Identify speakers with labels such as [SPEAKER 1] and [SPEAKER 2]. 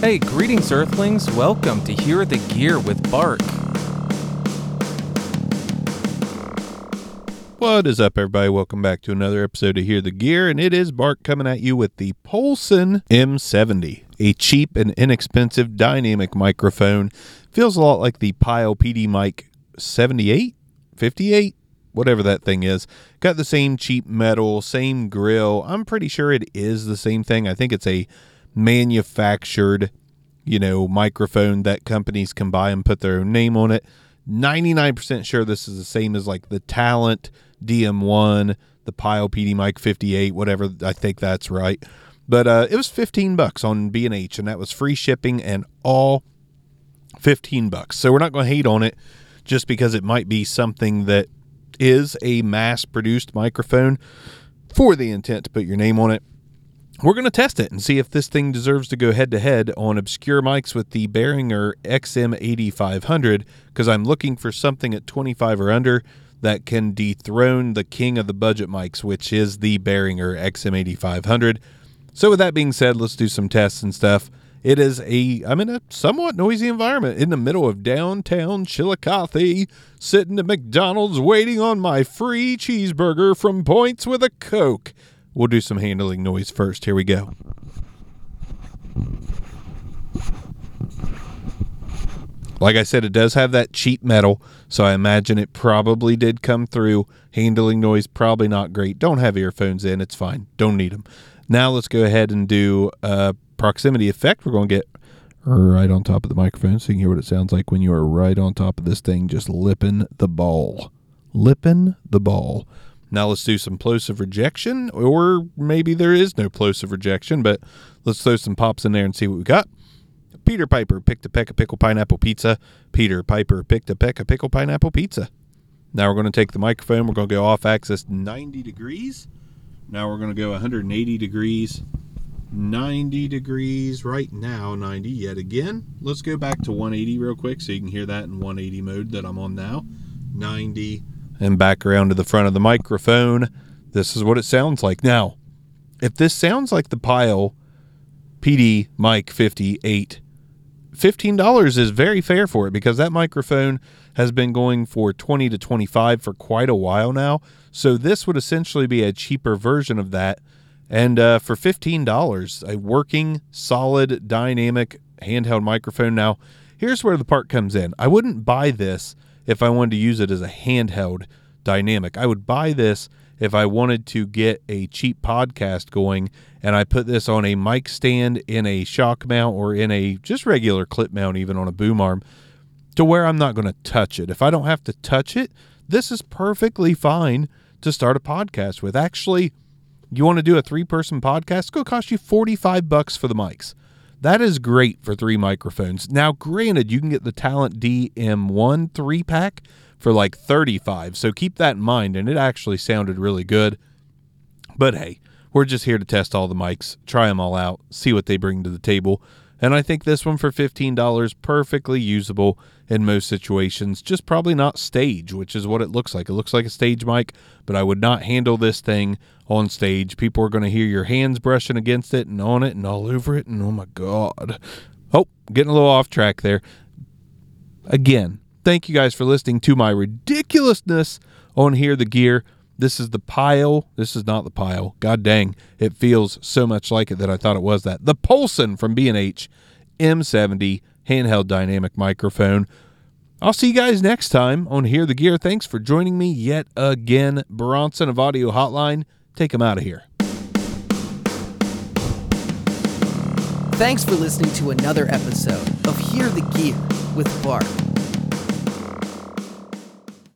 [SPEAKER 1] Hey, greetings, Earthlings. Welcome to Hear the Gear with Bark.
[SPEAKER 2] What is up, everybody? Welcome back to another episode of Hear the Gear, and it is Bark coming at you with the Polsen M70, a cheap and inexpensive dynamic microphone. Feels a lot like the Pyle PD Mic 78, 58, whatever that thing is. Got the same cheap metal, same grill. I'm pretty sure it is the same thing. I think it's a manufactured, you know, microphone that companies can buy and put their own name on it. 99% sure this is the same as like the Talent DM1, the Pyle PD Mic 58, whatever. I think that's right. But uh, it was 15 bucks on B&H and that was free shipping and all 15 bucks. So we're not going to hate on it just because it might be something that is a mass produced microphone for the intent to put your name on it. We're going to test it and see if this thing deserves to go head to head on obscure mics with the Behringer XM8500 because I'm looking for something at 25 or under that can dethrone the king of the budget mics, which is the Behringer XM8500. So, with that being said, let's do some tests and stuff. It is a, I'm in a somewhat noisy environment in the middle of downtown Chillicothe, sitting at McDonald's waiting on my free cheeseburger from Points with a Coke. We'll do some handling noise first. Here we go. Like I said, it does have that cheap metal, so I imagine it probably did come through. Handling noise, probably not great. Don't have earphones in, it's fine. Don't need them. Now let's go ahead and do a proximity effect. We're going to get right on top of the microphone so you can hear what it sounds like when you are right on top of this thing, just lipping the ball. Lipping the ball. Now let's do some plosive rejection, or maybe there is no plosive rejection, but let's throw some pops in there and see what we got. Peter Piper picked a peck of pickle pineapple pizza. Peter Piper picked a peck of pickle pineapple pizza. Now we're going to take the microphone. We're going to go off axis 90 degrees. Now we're going to go 180 degrees. 90 degrees right now, 90 yet again. Let's go back to 180 real quick so you can hear that in 180 mode that I'm on now. 90 and back around to the front of the microphone. This is what it sounds like. Now, if this sounds like the Pyle PD Mic 58 $15 is very fair for it because that microphone has been going for 20 to 25 for quite a while now. So this would essentially be a cheaper version of that. And uh, for $15, a working, solid, dynamic handheld microphone. Now, here's where the part comes in. I wouldn't buy this if I wanted to use it as a handheld dynamic. I would buy this if I wanted to get a cheap podcast going and I put this on a mic stand in a shock mount or in a just regular clip mount, even on a boom arm, to where I'm not going to touch it. If I don't have to touch it, this is perfectly fine to start a podcast with. Actually, you want to do a three person podcast? It's going to cost you 45 bucks for the mics. That is great for three microphones. Now, granted, you can get the Talent DM1 three pack for like 35. So keep that in mind. And it actually sounded really good. But hey, we're just here to test all the mics, try them all out, see what they bring to the table. And I think this one for $15 perfectly usable in most situations, just probably not stage, which is what it looks like. It looks like a stage mic, but I would not handle this thing on stage. People are going to hear your hands brushing against it and on it and all over it and oh my god. Oh, getting a little off track there. Again, thank you guys for listening to my ridiculousness on Hear the Gear. This is the Pyle. This is not the Pyle. God dang, it feels so much like it that I thought it was that. The Polsen from B&H M70 handheld dynamic microphone. I'll see you guys next time on Hear the Gear. Thanks for joining me yet again. Bronson of Audio Hotline, take him out of here.
[SPEAKER 3] Thanks for listening to another episode of Hear the Gear with Bark.